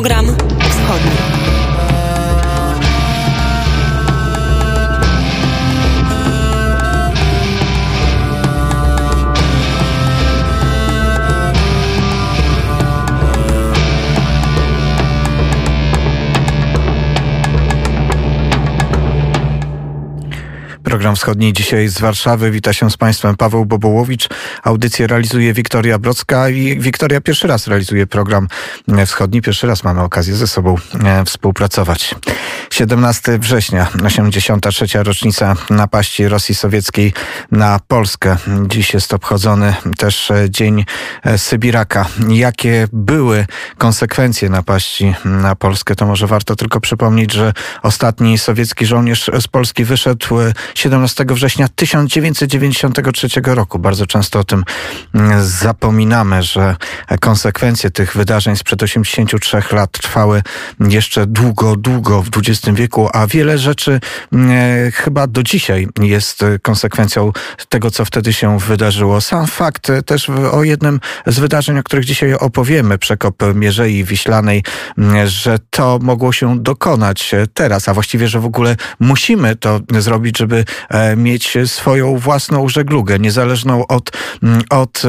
Program wschodni. Program Wschodni dzisiaj z Warszawy. Wita się z Państwem Paweł Bobołowicz. Audycję realizuje Wiktoria Brocka i Wiktoria pierwszy raz realizuje program Wschodni. Pierwszy raz mamy okazję ze sobą e, współpracować. 17 września, 83. rocznica napaści Rosji Sowieckiej na Polskę. Dziś jest obchodzony też e, Dzień e, Sybiraka. Jakie były konsekwencje napaści na Polskę? To może warto tylko przypomnieć, że ostatni sowiecki żołnierz z Polski wyszedł 17 września 1993 roku. Bardzo często o tym mm, zapominamy, że konsekwencje tych wydarzeń sprzed 83 lat trwały jeszcze długo, długo w XX wieku, a wiele rzeczy mm, e, chyba do dzisiaj jest konsekwencją tego, co wtedy się wydarzyło. Sam fakt e, też o jednym z wydarzeń, o których dzisiaj opowiemy, przekop Mierzei Wiślanej, mm, że to mogło się dokonać teraz, a właściwie, że w ogóle musimy to zrobić, żeby E, mieć swoją własną żeglugę, niezależną od, mm, od e,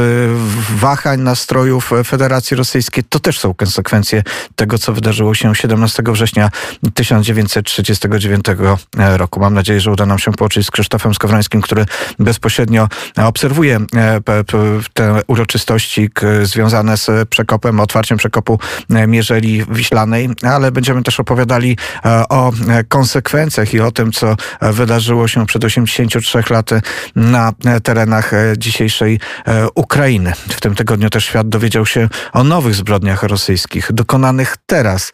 wahań nastrojów Federacji Rosyjskiej. To też są konsekwencje tego, co wydarzyło się 17 września 1939 roku. Mam nadzieję, że uda nam się połączyć z Krzysztofem Skowrońskim, który bezpośrednio obserwuje e, te uroczystości związane z przekopem, otwarciem przekopu Mierzeli Wiślanej, ale będziemy też opowiadali o konsekwencjach i o tym, co wydarzyło się przed 83 laty na terenach e, dzisiejszej e, Ukrainy. W tym tygodniu też świat dowiedział się o nowych zbrodniach rosyjskich, dokonanych teraz,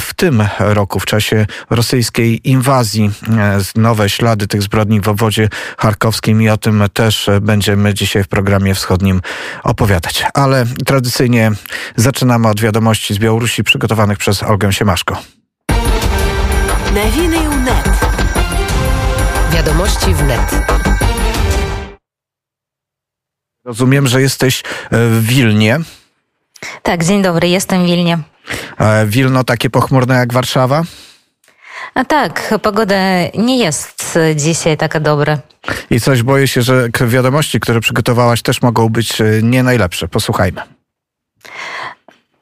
w tym roku, w czasie rosyjskiej inwazji. E, nowe ślady tych zbrodni w obwodzie charkowskim i o tym też będziemy dzisiaj w programie wschodnim opowiadać. Ale tradycyjnie zaczynamy od wiadomości z Białorusi przygotowanych przez Olgę Siemaszko. Nowiny UNET. Wiadomości wnet. Rozumiem, że jesteś e, w Wilnie. Tak, dzień dobry, jestem w Wilnie. E, Wilno takie pochmurne jak Warszawa? A tak, pogoda nie jest dzisiaj taka dobra. I coś boję się, że wiadomości, które przygotowałaś, też mogą być e, nie najlepsze. Posłuchajmy.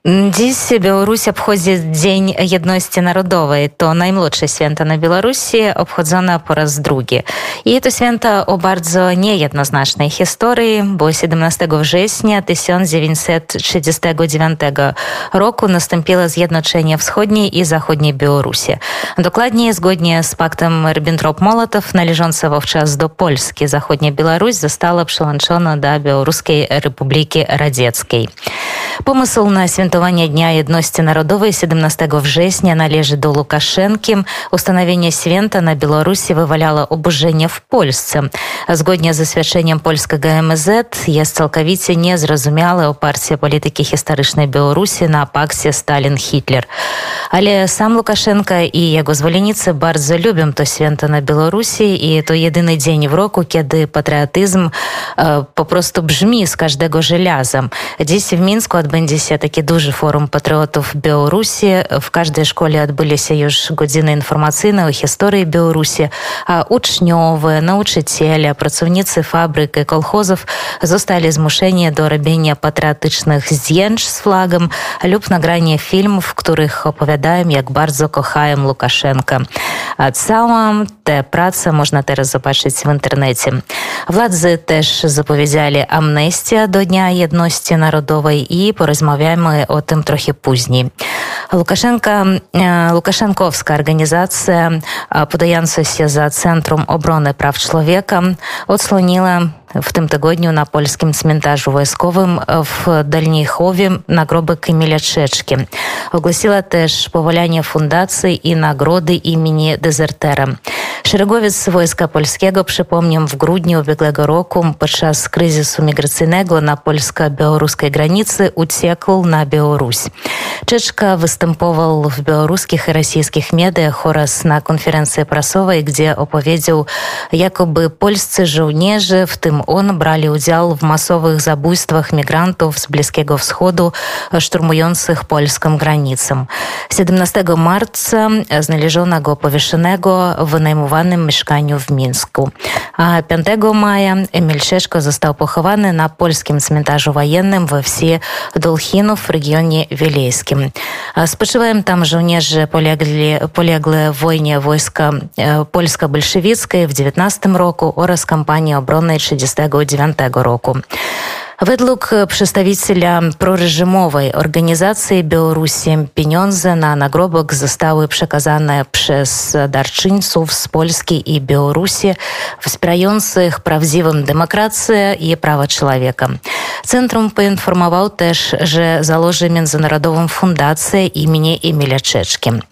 Дзесь Беларусь абходзіць дзень ядносці народовай, то наймлодшае свята на Беларусі обходзона пораз другі. І это свята о бардзо неядназначнай гісторыі, бо 17 жэсня 1969 року наступіла з'ядначэнне ўсходняй і заходняй Беларусі. Дакладней згодне з пактам Рэбентроп молатов належонца ваўчас до Польскі заходняя Беларусь застала прыланчона да беларускай рэпублікі радзецкай. Помысл на свята Святкаванне дня еднасці народовай 17 вжэсня належыць до лукашэнкі. Устанавенне свента на Беларусі вываляла обужэнне в Польсцы. Згодня з асвячэннем польскага МЗ я цалкавіце незразумелая ў партія палітыкі гістарычнай Беларусі на паксе Сталін Хітлер. Але сам Лукашенко і яго зваленіцы барза любім то свята на Беларусі і то єдиний дзень в року, кеды патрыятызм э, попросту бжмі з каждого жалязам. Дзесь в мінску адбэндзіся такі дуже дужы форум патрыотов Беларусі в каждой школе адбыліся ж годзіны інфармацыйна ў гісторыі Беларусі учнёвы навучыцеля працаўніцы фабрык і колхозов засталі змушэнне до рабення патрыятычных з'енж з флагам люб на грані фільм в которых апавядаем як бардзо кохаем лукашенко. Ад самым тая праца можна зараз забачыць в інтэрнэце. Владзы теж запавядзялі амнестія до дня еднасці народовай і паразмаўляем мы tym trochę później. Łukaszenka, Łukaszenkowska organizacja podająca się za Centrum Obrony Praw Człowieka odsłoniła w tym tygodniu na polskim cmentarzu wojskowym w Dolniejchowie nagrobek Kamila Trzeczki. Ogłosiła też powołanie fundacji i nagrody imieni dezertera. Szeregowiec Wojska Polskiego, przypomnę, w grudniu ubiegłego roku podczas kryzysu migracyjnego na polsko-białoruskiej granicy uciekł na Białoruś. Czeczka występował w białoruskich i rosyjskich mediach oraz na konferencji prasowej, gdzie opowiedział, jakoby polscy żołnierze, w tym которым он бралі ўдзел в масовых забуйствах мігрантаў з блізкіго ўсходу штурмуёнцых польскам граніцам. 17 марца э, зналежонага павешанего вынаймуваным мешканню в мінску. А 5 мая эмельшешко застаў пахаваны на польскім цментажу военным во все долхіну в рэгіёне вілейскім. Спачываем там жаўнежы полеглі полеглы войне войска э, польска-бальшавіцкай в 19 року ораз кампанія обороннай 60 1969 року. Выдлук прадстаўіцеля прорэжымовай арганізацыі Беларусі пенёнзы на нагробак заставы пшаказаная przez дарчынцаў з Польскі і Беларусі, вспраёнцых правдзівым дэмакрацыя і права чалавека. Цэнтрум паінфармаваў тэж, же заложы мензанарадовым фундацыя імені Эміля Чэчкі.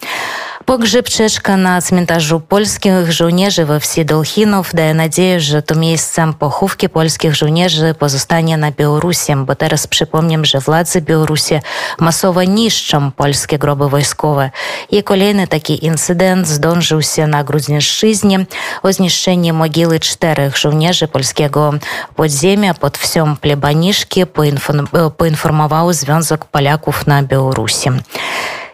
Pogrzeb Czeszka na cmentarzu polskich żołnierzy we wsi Dolchinów daje nadzieję, że to miejscem pochówki polskich żołnierzy pozostanie na Białorusi, bo teraz przypomnę, że władze Białorusi masowo niszczą polskie groby wojskowe. I kolejny taki incydent zdążył się na Grudniszczyźnie o zniszczenie mogiły czterech żołnierzy polskiego podziemia pod wsią Plebaniszki poinformował Związek Polaków na Białorusi.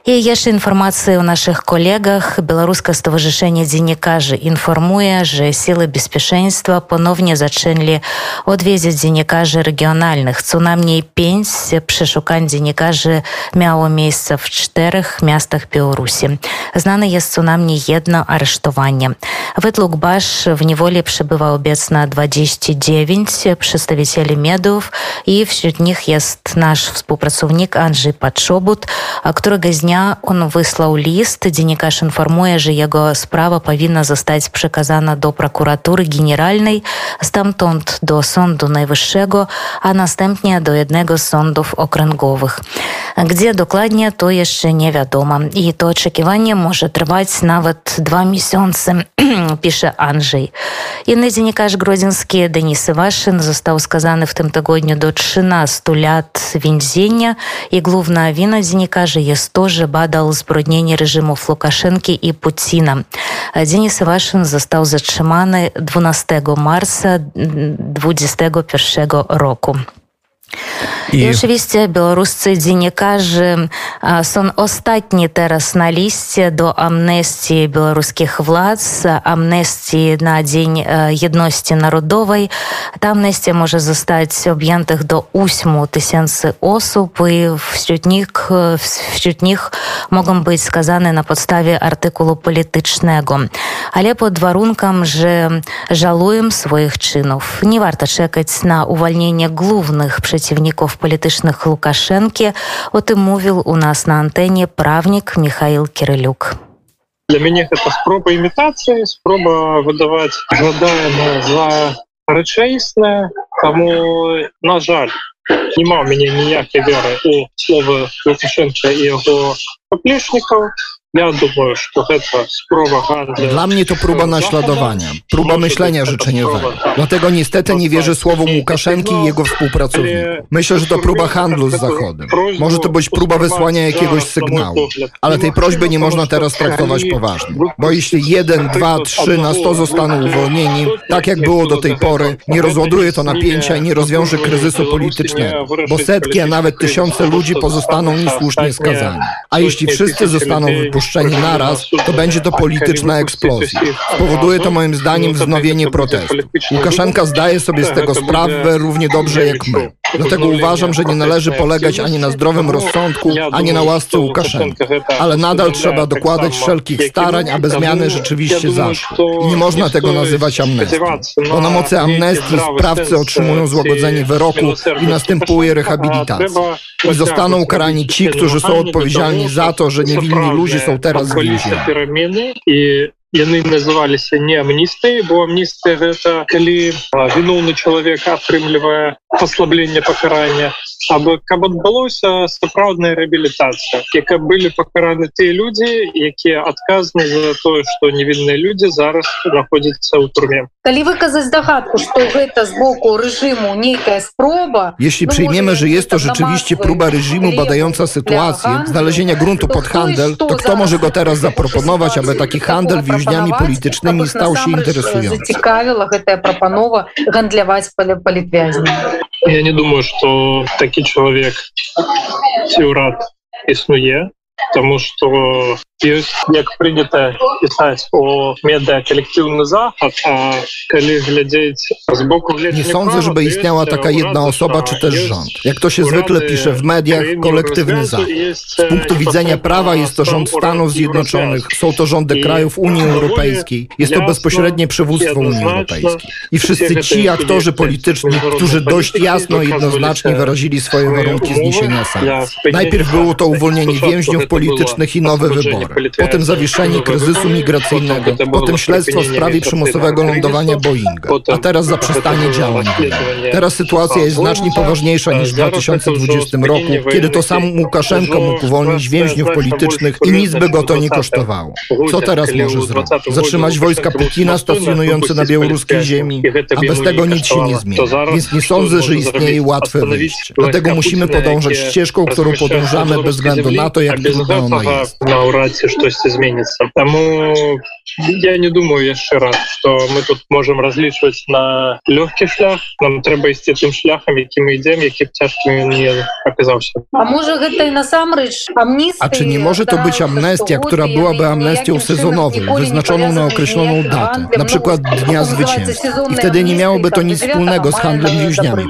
I jeszcze informacje o naszych kolegach. Białoruskie Stowarzyszenie Dziennikarzy informuje, że siły bezpieczeństwa ponownie zaczęli odwiedzić dziennikarzy regionalnych. Co najmniej pięć przeszukań dziennikarzy miało miejsce w czterech miastach Białorusi. Znane jest co najmniej jedno aresztowanie. Według BASZ w niewoli przebywa obecnie 29 przedstawicieli mediów i wśród nich jest nasz współpracownik Andrzej Patrzobut, którego z dnia dnia on wysłał list. Dziennikarz informuje, że jego sprawa powinna zostać przekazana do prokuratury generalnej, stamtąd do Sądu Najwyższego, a następnie do jednego z sądów okręgowych. Gdzie dokładnie to jeszcze nie wiadomo i to oczekiwanie może trwać nawet dwa miesiące, pisze Andrzej. Inny dziennikarz grodziński Denis Iwaszyn został skazany w tym tygodniu do 13 lat więzienia i główna wina dziennikarzy jest to, że badał zbrodnienie reżimów Łukaszenki i Putina. Denis Iwaszyn został zatrzymany 12 marca 2021 roku. і жывісце беларусцы дзенекажы сон астатні тэрас на лісце до амнесціі беларускіх влад амнесціі на дзень э, едносці народовай тамнасці можа застаць аб'янтых до усьму тысенцы особ і всютнік э, всютніх могам быць сказаны на подставе артыкулу палітычнага але под варункам же жалуем сваіх чынов не варта чакаць на увальненне глувных прыцягнув праціўніков палітычных лукашэнкі от і мовіл у нас на антэне правнік михаил кирылюк для мяне гэта спроба імітацыі спроба выдаваць жадаемае за рэчаіснае таму на жаль няма у мяне ніякай веры у слова лукашенко і яго паплечнікаў Ja думаю, że to sproba handlu. Dla mnie to próba naśladowania, próba myślenia życzeniowego. Dlatego niestety nie wierzę słowom Łukaszenki i jego współpracowników. Myślę, że to próba handlu z Zachodem. Może to być próba wysłania jakiegoś sygnału, ale tej prośby nie można teraz traktować poważnie. Bo jeśli jeden, dwa, trzy na sto zostaną uwolnieni, tak jak było do tej pory, nie rozładuje to napięcia i nie rozwiąże kryzysu politycznego, bo setki, a nawet tysiące ludzi pozostaną niesłusznie skazani. A jeśli wszyscy zostaną wypuszczeni, wypuszczeni naraz, to będzie to polityczna eksplozja. Spowoduje to moim zdaniem wznowienie protestu. Łukaszenka zdaje sobie z tego sprawę równie dobrze jak my. Dlatego uważam, że nie należy polegać ani na zdrowym rozsądku, ani na łasce Łukaszenki. Ale nadal trzeba dokładać wszelkich starań, aby zmiany rzeczywiście zaszły. I nie można tego nazywać amnestią. Bo na mocy amnestii sprawcy otrzymują złagodzenie wyroku i następuje rehabilitacja. I zostaną ukarani ci, którzy są odpowiedzialni za to, że niewinni ludzie są teraz w więzieniu. яны называліся не амністыі бо амністыя гэта калі віноўны чалавек атрымлівае паслабленне пакарання або каб адбылося сапраўдная рэабілітацыя яка былі пакараны тыя людзі якія адказны за тое што невінныя людзі зараз знаходзяцца ў турме калі выказаць дагадку что гэта з боку рэжыму нейкая спроба jeśli przyjmiemy że jest to rzeczywiście próba reżimu badająca sytuację znalezienia gruntu pod handel to kto może go teraz zaproponować aby taki handel więźniami politycznymi stał się interesujący ciekawiła гэтая прапанова гандляваць палітвязня я не думаю что такі чалавек ці ўрад існуе тому что есть як принято писать о медиа коллективный заход а коли глядеть сбоку nie sądzę żeby istniała taka jedna osoba czy też rząd jak to się zwykle pisze w mediach kolektywny zachód z punktu widzenia prawa jest to rząd Stanów Zjednoczonych są to rządy krajów Unii Europejskiej jest to bezpośrednie przywództwo Unii Europejskiej i wszyscy ci aktorzy polityczni którzy dość jasno i jednoznacznie wyrazili swoje warunki zniesienia sankcji najpierw było to uwolnienie więźniów politycznych i nowe wybory potem zawieszenie kryzysu migracyjnego, potem śledztwo w sprawie przymusowego lądowania Boeinga, a teraz zaprzestanie działań. Teraz sytuacja jest znacznie poważniejsza niż w 2020 roku, kiedy to sam Łukaszenko mógł uwolnić więźniów politycznych i nic by go to nie kosztowało. Co teraz może zrobić? Zatrzymać wojska Putina stacjonujące na białoruskiej ziemi, a bez tego nic się nie zmieni. Więc nie sądzę, że istnieje łatwe wyjście. Dlatego musimy podążać ścieżką, którą podążamy bez względu na to, jak trudna ona jest. наўрад ці штосьці зменіцца Таму я не думаю яшчэ раз что мы тут можем разлічваць на лёгкі шлях нам трэба ісці тым шляхам які мы ідзем які б цяжкімі не аказаўся А можа гэта і насамрэч A czy nie może to być amnestia, która byłaby amnestią sezonową, wyznaczoną na określoną datę, na przykład Dnia Zwycięstwa? I wtedy nie miałoby to nic wspólnego z handlem więźniami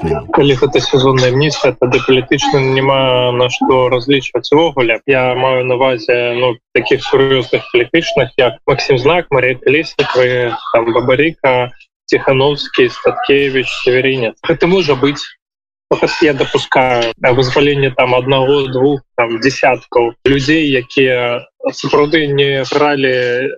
politycznymi. Калі гэта сезонная амністыя, тады палітычна няма на што разлічваць увогуле. Я маю на увазе ну, таких сур'ёзных палітычных, як Максим Знак, Мария Колесникова, там, Бабарика, Тихановский, Статкевич, Северинец. Это может быть я допускаю вызваленне там одного двух там десяткаў людзей якія сапраўды не бралі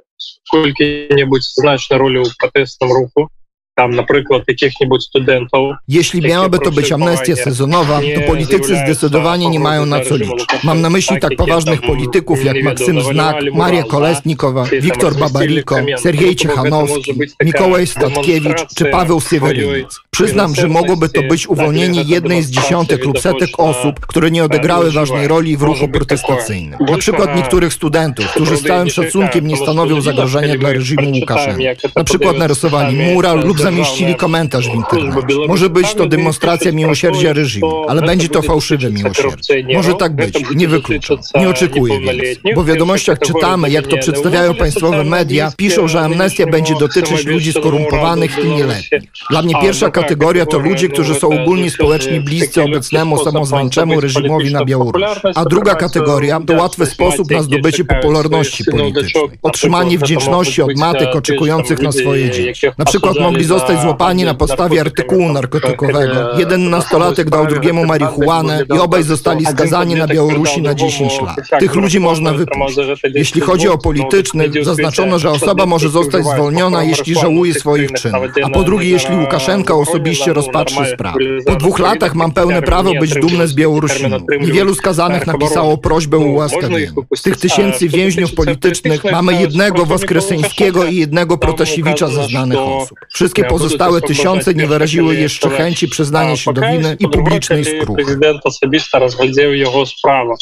колькі-небудзь значнай ролі ў пратэсным руху tam na przykład jakichś studentów. Jeśli miałaby to być amnestia sezonowa, to politycy zdecydowanie nie mają na co liczyć. Mam na myśli tak poważnych polityków jak Maksym Znak, Maria Kolesnikowa, Wiktor Babariko, Sergiej Ciechanowski, Mikołaj Statkiewicz czy Paweł Sieweryniec. Przyznam, że mogłoby to być uwolnienie jednej z dziesiątek lub setek osób, które nie odegrały ważnej roli w ruchu protestacyjnym. Na przykład niektórych studentów, którzy z całym szacunkiem nie stanowią zagrożenia dla reżimu Łukaszenki. Na przykład narysowali mural lub zamieścili komentarz w internecie. Może być to demonstracja miłosierdzia reżimu, ale będzie to fałszywe miłosierdzie. Może tak być, nie wykluczam. Nie oczekuję więc, bo w wiadomościach czytamy, jak to przedstawiają państwowe media, piszą, że amnestia będzie dotyczyć ludzi skorumpowanych i nieletnich. Dla mnie pierwsza kategoria to ludzie, którzy są ogólnie społecznie bliscy obecnemu samozwańczemu reżimowi na Białorusi. A druga kategoria to łatwy sposób na zdobycie popularności politycznej. Otrzymanie wdzięczności od matek oczekujących na swoje dzieci. Na przykład mogli zostać złapani na podstawie artykułu narkotykowego. Jeden nastolatek dał drugiemu marihuanę i obaj zostali skazani na Białorusi na 10 lat. Tych ludzi można wypuścić. Jeśli chodzi o politycznych, zaznaczono, że osoba może zostać zwolniona, jeśli żałuje swoich czynów. A po drugie, jeśli Łukaszenka osobiście rozpatrzy sprawę. Po dwóch latach mam pełne prawo być dumny z Białorusinów. Niewielu skazanych napisało prośbę o ułaskawienie. Z tych tysięcy więźniów politycznych mamy jednego Woskreseńskiego i jednego Protasiewicza ze znanych osób. Wszystkie pozostałe tysiące nie wyraziły jeszcze chęci przyznania się do winy i publicznej skruchy. Президент особисто разглядел его справа.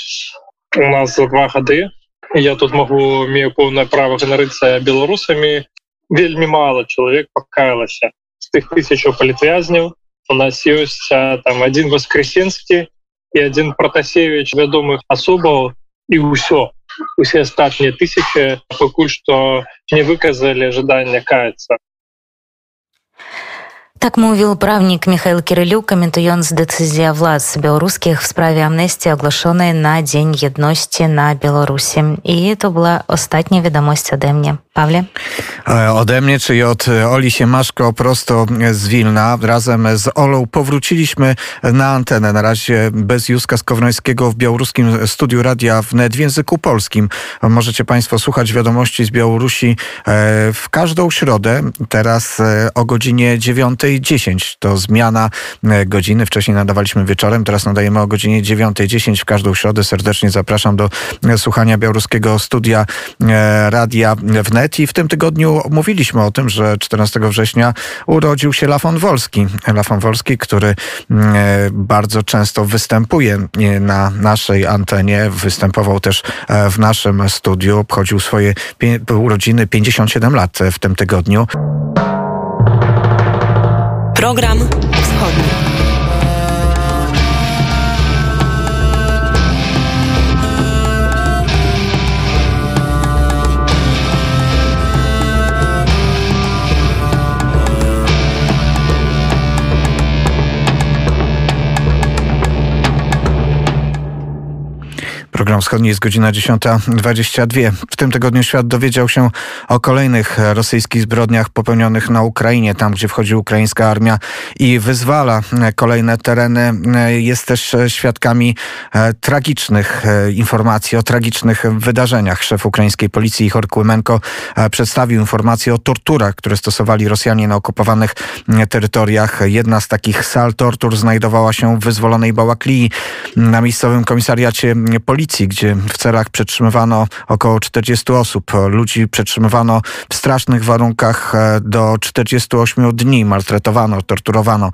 У нас за два годы я тут могу имею полное право ганарыцца беларусамі вельмі мало чалавек покаялася з тых тысячаў палітвязняў у нас ёсць там один воскресенскі і один протасевич вядомых асобаў і ўсё усе астатнія тысячи пакуль што не выказалі жадання каяться Так мовіў правнік Михаил Кірылю каментуён з дэцызія ўлад беларускіх в справе амнесці аглашонай на дзень едносці на Беларусі. І то была астатняя ведамосць адэмне. Pawle? E, ode mnie, czyli od Oli Siemaszko prosto z Wilna. Razem z Olą powróciliśmy na antenę. Na razie bez Józka Skowrońskiego w białoruskim studiu Radia Wnet w języku polskim. Możecie Państwo słuchać wiadomości z Białorusi e, w każdą środę. Teraz e, o godzinie 9.10. To zmiana godziny. Wcześniej nadawaliśmy wieczorem, teraz nadajemy o godzinie 9.10 w każdą środę. Serdecznie zapraszam do słuchania białoruskiego studia Radia Wnet. I w tym tygodniu mówiliśmy o tym, że 14 września urodził się Lafon Wolski. Lafon Wolski, który mm, e, bardzo często występuje e, na naszej antenie, występował też e, w naszym studiu, obchodził swoje urodziny 57 lat w tym tygodniu. Program Program Wschodni jest godzina 10.22. W tym tygodniu świat dowiedział się o kolejnych rosyjskich zbrodniach popełnionych na Ukrainie, tam gdzie wchodzi ukraińska armia i wyzwala kolejne tereny. Jest też świadkami e, tragicznych e, informacji o tragicznych wydarzeniach. Szef ukraińskiej policji Ihor Kłymenko e, przedstawił informacje o torturach, które stosowali Rosjanie na okupowanych terytoriach. Jedna z takich sal tortur znajdowała się w wyzwolonej Bałaklii na miejscowym komisariacie policji gdzie w celach przetrzymywano około 40 osób. Ludzi przetrzymywano w strasznych warunkach e, do 48 dni, maltretowano, torturowano.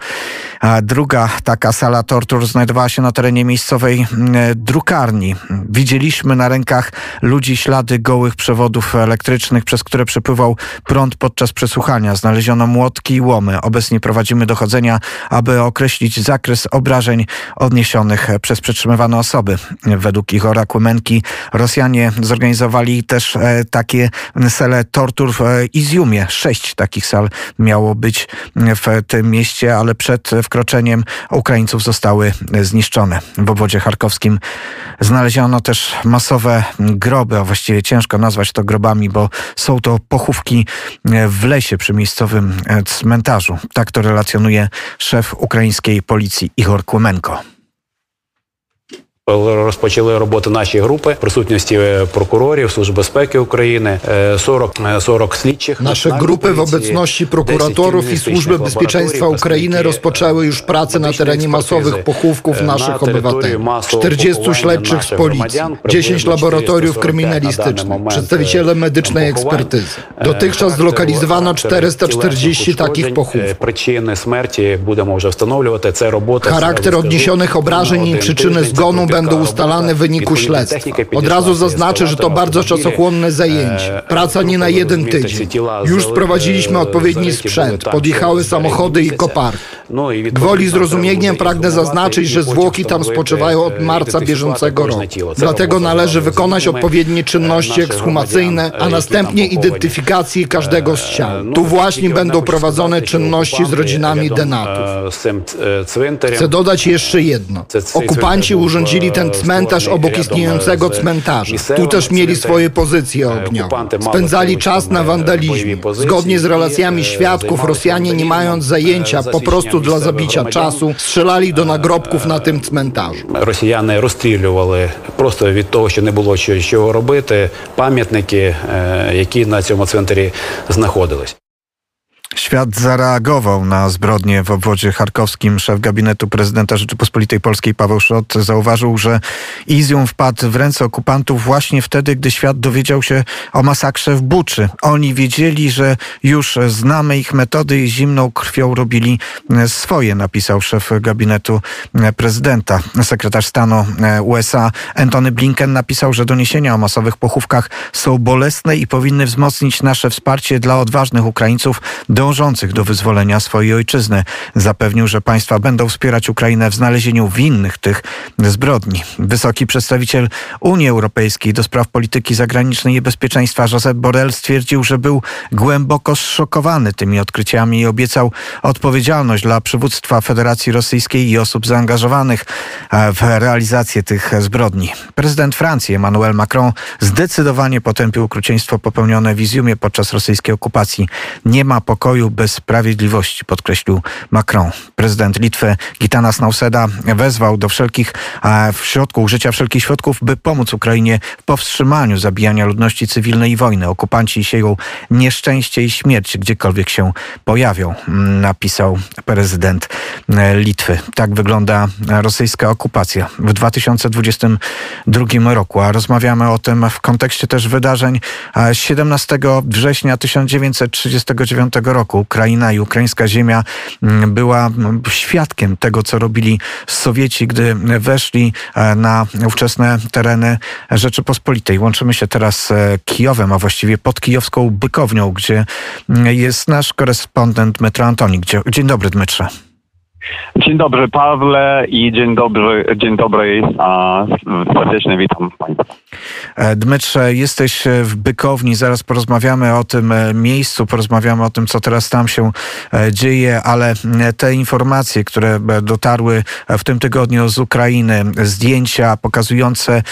Druga taka sala tortur znajdowała się na terenie miejscowej drukarni. Widzieliśmy na rękach ludzi ślady gołych przewodów elektrycznych, przez które przepływał prąd podczas przesłuchania. Znaleziono młotki i łomy. Obecnie prowadzimy dochodzenia, aby określić zakres obrażeń odniesionych przez przetrzymywane osoby. Według ich Igora Kłymenki. Rosjanie zorganizowali też e, takie sale tortur w e, Izjumie. Sześć takich sal miało być w tym mieście, ale przed wkroczeniem Ukraińców zostały zniszczone. W obwodzie charkowskim znaleziono też masowe groby, a właściwie ciężko nazwać to grobami, bo są to pochówki w lesie przy miejscowym cmentarzu. Tak to relacjonuje szef ukraińskiej policji Igor Kłymenko. Розпочали роботу наші групи присутності прокурорів Служби безпеки України 40, 40 слідчих. Nasze grupy w obecności prokuratorów i Służby Bezpieczeństwa Ukrainy rozpoczęły już pracę na terenie masowych pochówków naszych obywateli. 40 śledczych z policji, 10 laboratoriów kryminalistycznych, przedstawiciele medycznej ekspertyzy. Dotychczas zlokalizowano 440 takich pochówków. Przyczyny śmierci będziemy już wстановлювати. Це робота. Charakter odniesionych obrażeń i przyczyny zgonu będą ustalane w wyniku śledztwa. Od razu zaznaczę, że to bardzo czasochłonne zajęcie. Praca nie na jeden tydzień. Już sprowadziliśmy odpowiedni sprzęt, podjechały samochody i koparki. Gwoli zrozumieniem pragnę zaznaczyć, że zwłoki tam spoczywają od marca bieżącego roku. Dlatego należy wykonać odpowiednie czynności ekshumacyjne, a następnie identyfikacji każdego z ciał. Tu właśnie będą prowadzone czynności z rodzinami denatów. Chcę dodać jeszcze jedno. Okupanci urządzili ten cmentarz obok istniejącego cmentarza. Tu też mieli swoje pozycje ogniowe. Spędzali czas na wandalizmie. Zgodnie z relacjami świadków, Rosjanie nie mając zajęcia, po prostu dla zabicia czasu, strzelali do nagrobków na tym cmentarzu. Rosjanie розстрілювали просто від того, що не було що робити, пам'ятники, які на цьому цвинтарі знаходились. Świat zareagował na zbrodnie w obwodzie charkowskim. Szef gabinetu prezydenta Rzeczypospolitej Polskiej Paweł Szrot zauważył, że Izjum wpadł w ręce okupantów właśnie wtedy, gdy świat dowiedział się o masakrze w Buczy. Oni wiedzieli, że już znamy ich metody i zimną krwią robili swoje, napisał szef gabinetu prezydenta. Sekretarz stanu USA Antony Blinken napisał, że doniesienia o masowych pochówkach są bolesne i powinny wzmocnić nasze wsparcie dla odważnych Ukraińców do dążących do wyzwolenia swojej ojczyzny. Zapewnił, że państwa będą wspierać Ukrainę w znalezieniu winnych tych zbrodni. Wysoki przedstawiciel Unii Europejskiej do spraw polityki zagranicznej i bezpieczeństwa Josep Borrell stwierdził, że był głęboko zszokowany tymi odkryciami i obiecał odpowiedzialność dla przywództwa Federacji Rosyjskiej i osób zaangażowanych w realizację tych zbrodni. Prezydent Francji Emmanuel Macron zdecydowanie potępił okrucieństwo popełnione w Izjumie podczas rosyjskiej okupacji. Nie ma pokoju bez sprawiedliwości, podkreślił Macron. Prezydent Litwy Gitanas Nauseda wezwał do wszelkich w środku użycia wszelkich środków, by pomóc Ukrainie w powstrzymaniu zabijania ludności cywilnej i wojny. Okupanci sieją nieszczęście i śmierć gdziekolwiek się pojawią, napisał prezydent Litwy. Tak wygląda rosyjska okupacja w 2022 roku, a rozmawiamy o tym w kontekście też wydarzeń 17 września 1939 roku. Ukraina i ukraińska ziemia była świadkiem tego, co robili Sowieci, gdy weszli na ówczesne tereny Rzeczypospolitej. Łączymy się teraz z Kijowem, a właściwie pod kijowską Bykownią, gdzie jest nasz korespondent Dmytro Antonik. Dzień dobry, Dmytrze. Dzień dobry Pawle i dzień dobry, dzień dobry, a serdecznie witam Państwa. E, Dmytrze, jesteś w Bykowni, zaraz porozmawiamy o tym e, miejscu, porozmawiamy o tym, co teraz tam się e, dzieje, ale te informacje, które dotarły w tym tygodniu z Ukrainy, zdjęcia pokazujące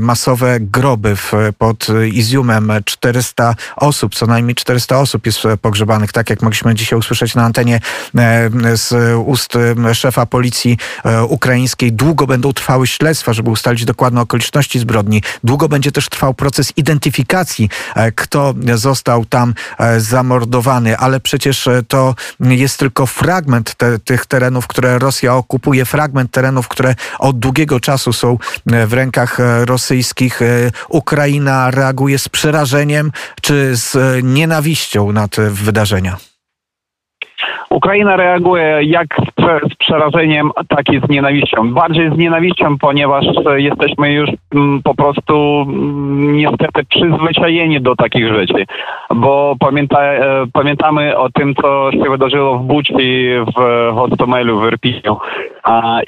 masowe groby pod Izjumem, 400 osób, co najmniej 400 osób jest pogrzebanych, tak jak mogliśmy dzisiaj usłyszeć na antenie z ust szefa policji e, ukraińskiej. Długo będą trwały śledztwa, żeby ustalić dokładne okoliczności zbrodni. Długo będzie też trwał proces identyfikacji, e, kto został tam e, zamordowany, ale przecież to jest tylko fragment te, tych terenów, które Rosja okupuje, fragment terenów, które od długiego czasu są w rękach rosyjskich. Ukraina reaguje z przerażeniem czy z nienawiścią na te wydarzenia? Ukraina reaguje jak z, przerażeniem, tak i z nienawiścią. Bardziej z nienawiścią, ponieważ jesteśmy już mm, po prostu mm, niestety przyzwyczajeni do takich rzeczy, bo pamięta, e, pamiętamy o tym, co się wydarzyło w Buci, w Hostomelu, w Irpiniu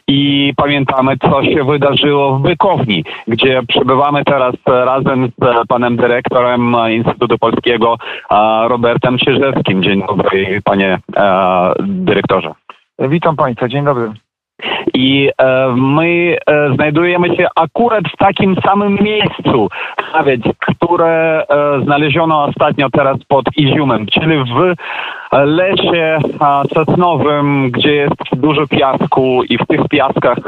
i pamiętamy, co się wydarzyło w Bykowni, gdzie przebywamy teraz razem z panem dyrektorem Instytutu Polskiego Robertem Cierzewskim. Dzień dobry, panie e, dyrektorze. Witam Państwa, dzień dobry. I e, my e, znajdujemy się akurat w takim samym miejscu, nawet które e, znaleziono ostatnio teraz pod Iziumem, czyli w lesie sosnowym, gdzie jest dużo piasku i w tych piaskach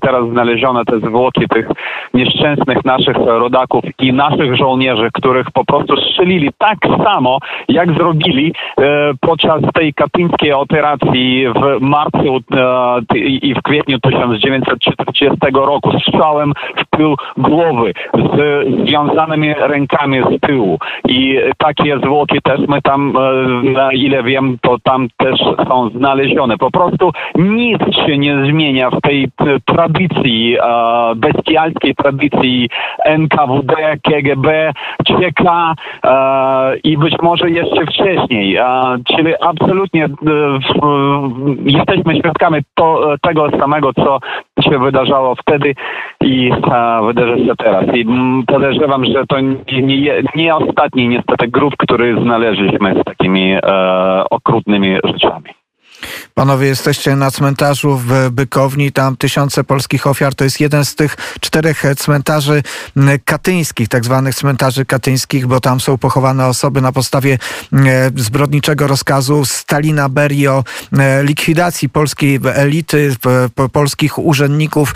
teraz znalezione te zwłoki tych nieszczęsnych naszych rodaków i naszych żołnierzy, których po prostu strzelili tak samo, jak zrobili podczas tej katyńskiej operacji w marcu i w kwietniu 1940 roku strzałem w tył głowy z związanymi rękami z tyłu. I takie zwłoki też my tam, ile wiem, wiem, to tam też są znalezione. Po prostu nic się nie zmienia w tej tradycji, bestialskiej tradycji NKWD, KGB, CK i być może jeszcze wcześniej. Czyli absolutnie e, jesteśmy świadkami to, tego samego, co się wydarzało wtedy i wydarzy się teraz. I podejrzewam, że to nie, nie, ostatni niestety grup, który znaleźliśmy z takimi e, okrutnymi rzeczami. Panowie, jesteście na cmentarzu w Bykowni, tam tysiące polskich ofiar. To jest jeden z tych czterech cmentarzy katyńskich, tak zwanych cmentarzy katyńskich, bo tam są pochowane osoby na podstawie zbrodniczego rozkazu Stalina Berio, likwidacji polskiej elity, polskich urzędników,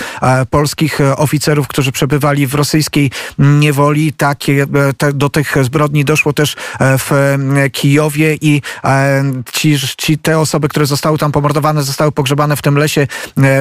polskich oficerów, którzy przebywali w rosyjskiej niewoli. Takie, do tych zbrodni doszło też w Kijowie i ci, ci te osoby, które zostały zostały tam pomordowane, zostały pogrzebane w tym lesie,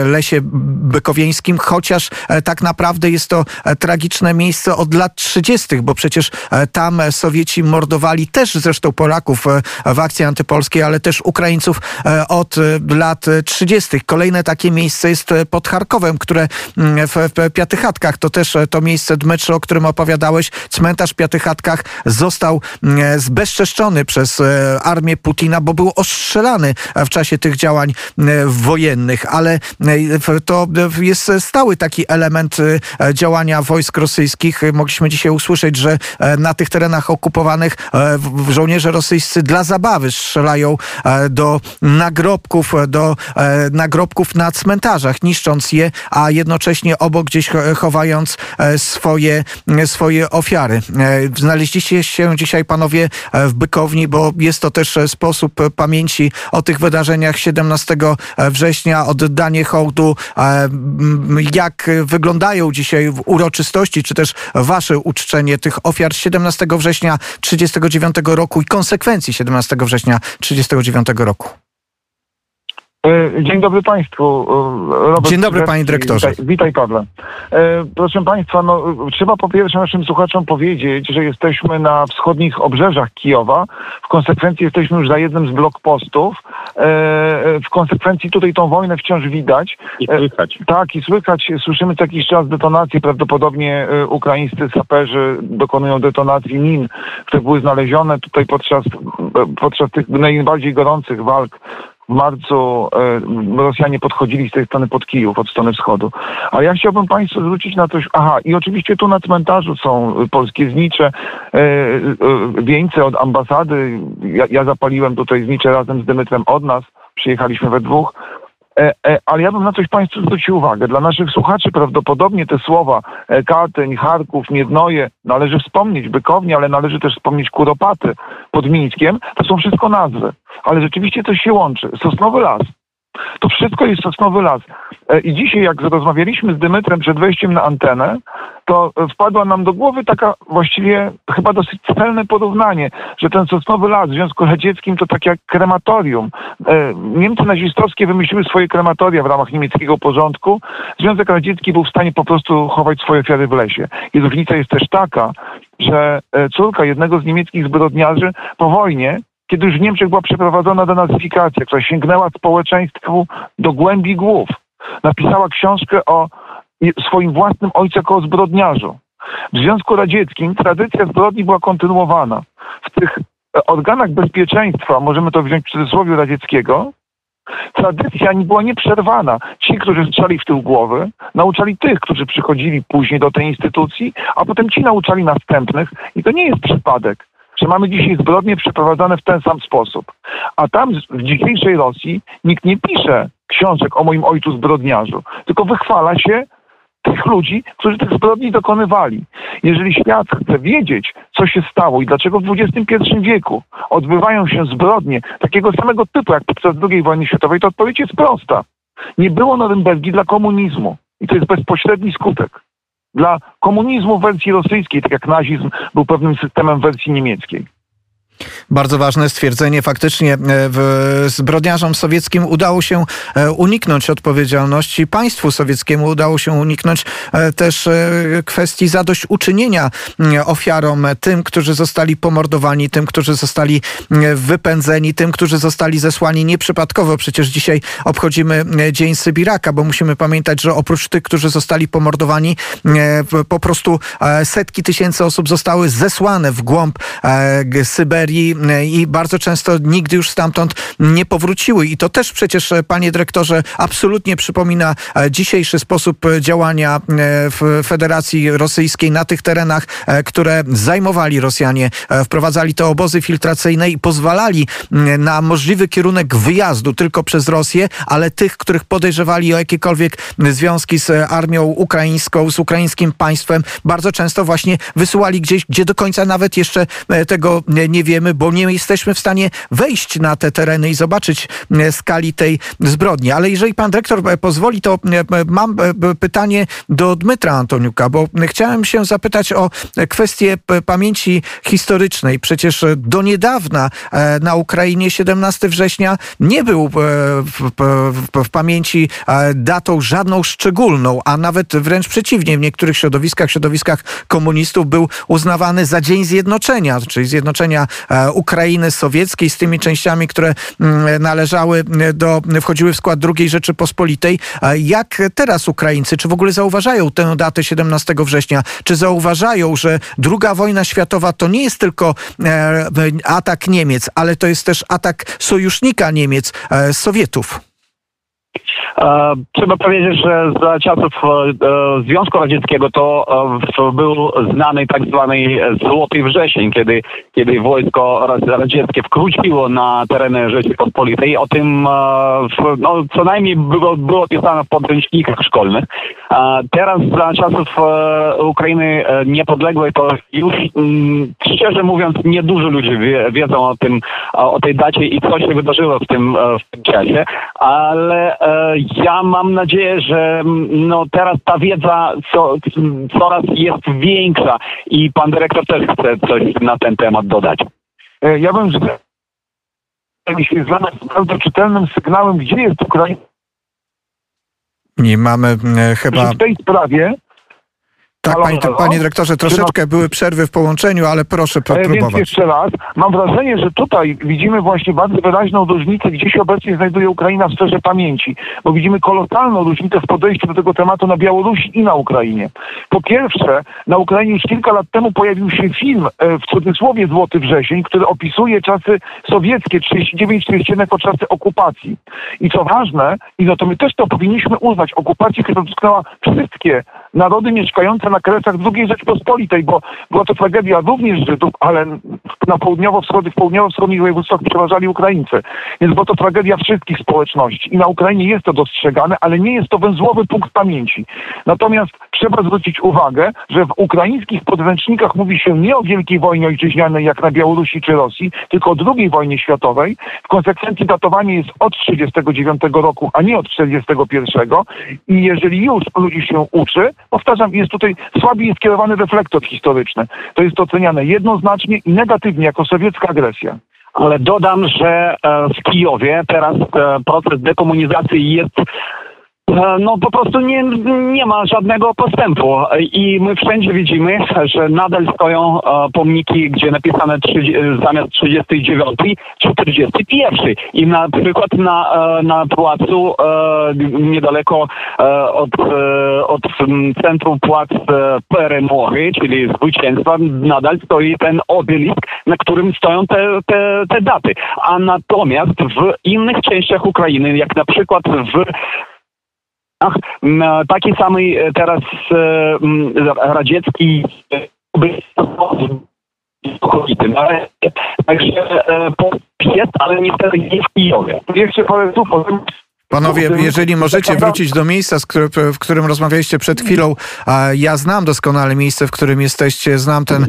lesie bykowieńskim, chociaż tak naprawdę jest to tragiczne miejsce od lat 30., bo przecież tam Sowieci mordowali też zresztą Polaków w akcji antypolskiej, ale też Ukraińców od lat 30. Kolejne takie miejsce jest pod Charkowem, które mm, w, Piatychatkach, to też to miejsce Dmytro, o którym opowiadałeś, cmentarz w Piatychatkach został mm, zbezczeszczony przez armię Putina, bo był ostrzelany w czasie tych działań wojennych, ale to jest stały taki element działania wojsk rosyjskich. Mogliśmy dzisiaj usłyszeć, że na tych terenach okupowanych żołnierze rosyjscy dla zabawy strzelają do nagrobków, do nagrobków na cmentarzach, niszcząc je, a jednocześnie obok gdzieś chowając swoje, swoje ofiary. Znaleźliście się dzisiaj panowie w Bykowni, bo jest to też sposób pamięci o tych wydarzeniach 17 września, oddanie hołdu. Jak wyglądają dzisiaj uroczystości, czy też wasze uczczenie tych ofiar 17 września 1939 roku i konsekwencji 17 września 1939 roku? E, dzień dobry Państwu. E, Robert Dzień dobry Panie Dyrektorze. Witaj, witaj Pawle. E, proszę Państwa, no, trzeba po pierwsze naszym słuchaczom powiedzieć, że jesteśmy na wschodnich obrzeżach Kijowa. W konsekwencji jesteśmy już za jednym z blokpostów. W konsekwencji tutaj tą wojnę wciąż widać. I słychać. Tak, i słychać. Słyszymy co jakiś czas detonacje. Prawdopodobnie ukraińscy saperzy dokonują detonacji min, które były znalezione tutaj podczas, podczas tych najbardziej gorących walk w marcu e, Rosjanie podchodzili z tej strony pod Kijów, od strony wschodu. A ja chciałbym Państwu zwrócić na coś, aha, i oczywiście tu na cmentarzu są polskie znicze, e, e, wieńce od ambasady. Ja, ja zapaliłem tutaj znicze razem z Dymitrem od nas, przyjechaliśmy we dwóch. E, e, ale ja bym na coś Państwu zwrócił uwagę. Dla naszych słuchaczy prawdopodobnie te słowa e, Katyń, Charków, Miednoje, należy wspomnieć Bykownie, ale należy też wspomnieć Kuropaty pod Mińskiem. To są wszystko nazwy. Ale rzeczywiście coś się łączy. Sosnowy Las. To wszystko jest sosnowy las. I dzisiaj, jak rozmawialiśmy z Dymetrem przed wejściem na antenę, to wpadła nam do głowy taka właściwie chyba dosyć celne porównanie, że ten sosnowy las w Związku Radzieckim to tak jak krematorium. E, Niemcy nazistowskie wymyśliły swoje krematoria w ramach niemieckiego porządku. Związek Radziecki był w stanie po prostu chować swoje ofiary w lesie. I różnica jest też taka, że e, córka jednego z niemieckich zbrodniarzy po wojnie kiedy już w Niemczech była przeprowadzona denazyfikacja, która sięgnęła społeczeństwu do głębi głów. Napisała książkę o swoim własnym ojcu jako zbrodniarzu. W Związku Radzieckim tradycja zbrodni była kontynuowana. W tych e, organach bezpieczeństwa, możemy to wziąć w cudzysłowie radzieckiego, tradycja nie była nieprzerwana. Ci, którzy strzeli w tył głowy, nauczali tych, którzy przychodzili później do tej instytucji, a potem ci nauczali następnych. I to nie jest przypadek, że mamy dzisiaj zbrodnie przeprowadzane w ten sam sposób. A tam w dzisiejszej Rosji nikt nie pisze książek o moim ojcu zbrodniarzu, tylko wychwala się tych ludzi, którzy tych zbrodni dokonywali. Jeżeli świat chce wiedzieć, co się stało i dlaczego w XXI wieku odbywają się zbrodnie takiego samego typu jak podczas II wojny światowej, to odpowiedź jest prosta. Nie było Norymbergi dla komunizmu. I to jest bezpośredni skutek. Dla komunizmu w wersji rosyjskiej, tak jak nazizm był pewnym systemem w wersji niemieckiej. Bardzo ważne stwierdzenie. Faktycznie e, zbrodniarzom sowieckim udało się e, uniknąć odpowiedzialności. Państwu sowieckiemu udało się uniknąć e, też kwestii zadośćuczynienia ofiarom, tym, którzy zostali pomordowani, tym, którzy zostali wypędzeni, tym, którzy zostali zesłani nieprzypadkowo. Przecież dzisiaj obchodzimy Dzień Sybiraka, bo musimy pamiętać, że oprócz tych, którzy zostali pomordowani, po prostu setki tysięcy osób zostały zesłane w głąb Syberii E, i bardzo często nigdy już stamtąd nie powróciły. I to też przecież, e, panie dyrektorze, absolutnie przypomina e, dzisiejszy sposób działania w Federacji Rosyjskiej na tych terenach, które zajmowali Rosjanie. Wprowadzali te obozy filtracyjne i pozwalali na możliwy kierunek wyjazdu tylko przez Rosję, ale tych, których podejrzewali o jakiekolwiek związki z armią ukraińską, z ukraińskim państwem, bardzo często właśnie wysyłali gdzieś, gdzie do końca nawet jeszcze tego nie wie wiemy, bo nie jesteśmy w stanie wejść na te tereny i zobaczyć skali tej zbrodni. Ale jeżeli pan dyrektor pozwoli, to mam pytanie do Dmytra Antoniuka, bo chciałem się zapytać o kwestię pamięci historycznej. Przecież do niedawna na Ukrainie 17 września nie był w, pamięci datą żadną szczególną, a nawet wręcz przeciwnie, w niektórych środowiskach, środowiskach komunistów był uznawany za Dzień Zjednoczenia, czyli zjednoczenia e, Ukrainy sowieckiej z tymi częściami, które mm, należały do, wchodziły w skład II Rzeczypospolitej. Jak teraz Ukraińcy, czy w ogóle zauważają tę datę 17 września? Czy zauważają, że druga wojna światowa to nie jest tylko e, atak Niemiec, ale to jest też atak sojusznika Niemiec, e, Sowietów? E, trzeba powiedzieć, że za czasów e, Związku Radzieckiego to e, był znany tak zwany Złoty Wrzesień, kiedy, kiedy wojsko radzieckie wkróciło na tereny Rzeczypospolitej. O tym no, co najmniej było, było pisane w podręcznikach szkolnych. Teraz za czasów Ukrainy niepodległej to już mm, szczerze mówiąc niedużo ludzi wiedzą o tym, o tej dacie i co się wydarzyło w tym, w tym czasie, ale ja mam nadzieję, że mm, no, teraz ta wiedza co, coraz jest większa i pan dyrektor też chce coś na ten temat dodać. E, ja bym jest dla nas bardzo czytelnym sygnałem, gdzie jest Ukraina. Nie mamy e, chyba. W tej sprawie tak, halo, panie, halo? panie dyrektorze, troszeczkę były przerwy w połączeniu, ale proszę próbować. Więc jeszcze raz, mam wrażenie, że tutaj widzimy właśnie bardzo wyraźną różnicę, gdzie się obecnie znajduje Ukraina w sferze pamięci, bo widzimy kolosalną różnicę w podejściu do tego tematu na Białorusi i na Ukrainie. Po pierwsze, na Ukrainie już kilka lat temu pojawił się film e, w cudzysłowie Złoty Wrzesień, który opisuje czasy sowieckie 39-41 jako czasy okupacji. I co ważne, i no to my też to powinniśmy uznać, okupacji, która dotknęła wszystkie narody mieszkające na kresach II Rzeczpospolitej, bo była to tragedia również Żydów, ale na południowo-wschodnich, południowo-wschodnich województwach przeważali Ukraińcy. Więc była to tragedia wszystkich społeczności. I na Ukrainie jest to dostrzegane, ale nie jest to węzłowy punkt pamięci. Natomiast trzeba zwrócić uwagę, że w ukraińskich podręcznikach mówi się nie o Wielkiej Wojnie Ojczyźnianej jak na Białorusi czy Rosji, tylko o II wojnie światowej. W konsekwencji datowanie jest od 1939 roku, a nie od 1941. I jeżeli już ludzi się uczy, powtarzam, jest tutaj słabiej skierowany reflektor historyczny. To jest oceniane jednoznacznie i negatywnie jako sowiecka agresja. Ale dodam, że e, w Kijowie teraz e, proces dekomunizacji jest no po prostu nie, nie ma żadnego postępu i my wszędzie widzimy, że nadal stoją e, pomniki, gdzie napisane 30, zamiast 39 41 i na przykład na, e, na placu niedaleko od, od centrum plac Peremory, czyli zwycięstwa, nadal stoi ten obelisk, na którym stoją te, te, te daty. A natomiast w innych częściach Ukrainy, jak na przykład w taki samý e, teraz e, radziecki Także e, jest, ale niestety nie w Kijowie. Jeszcze parę słów Panowie, jeżeli możecie wrócić do miejsca, w którym rozmawialiście przed chwilą, ja znam doskonale miejsce, w którym jesteście, znam ten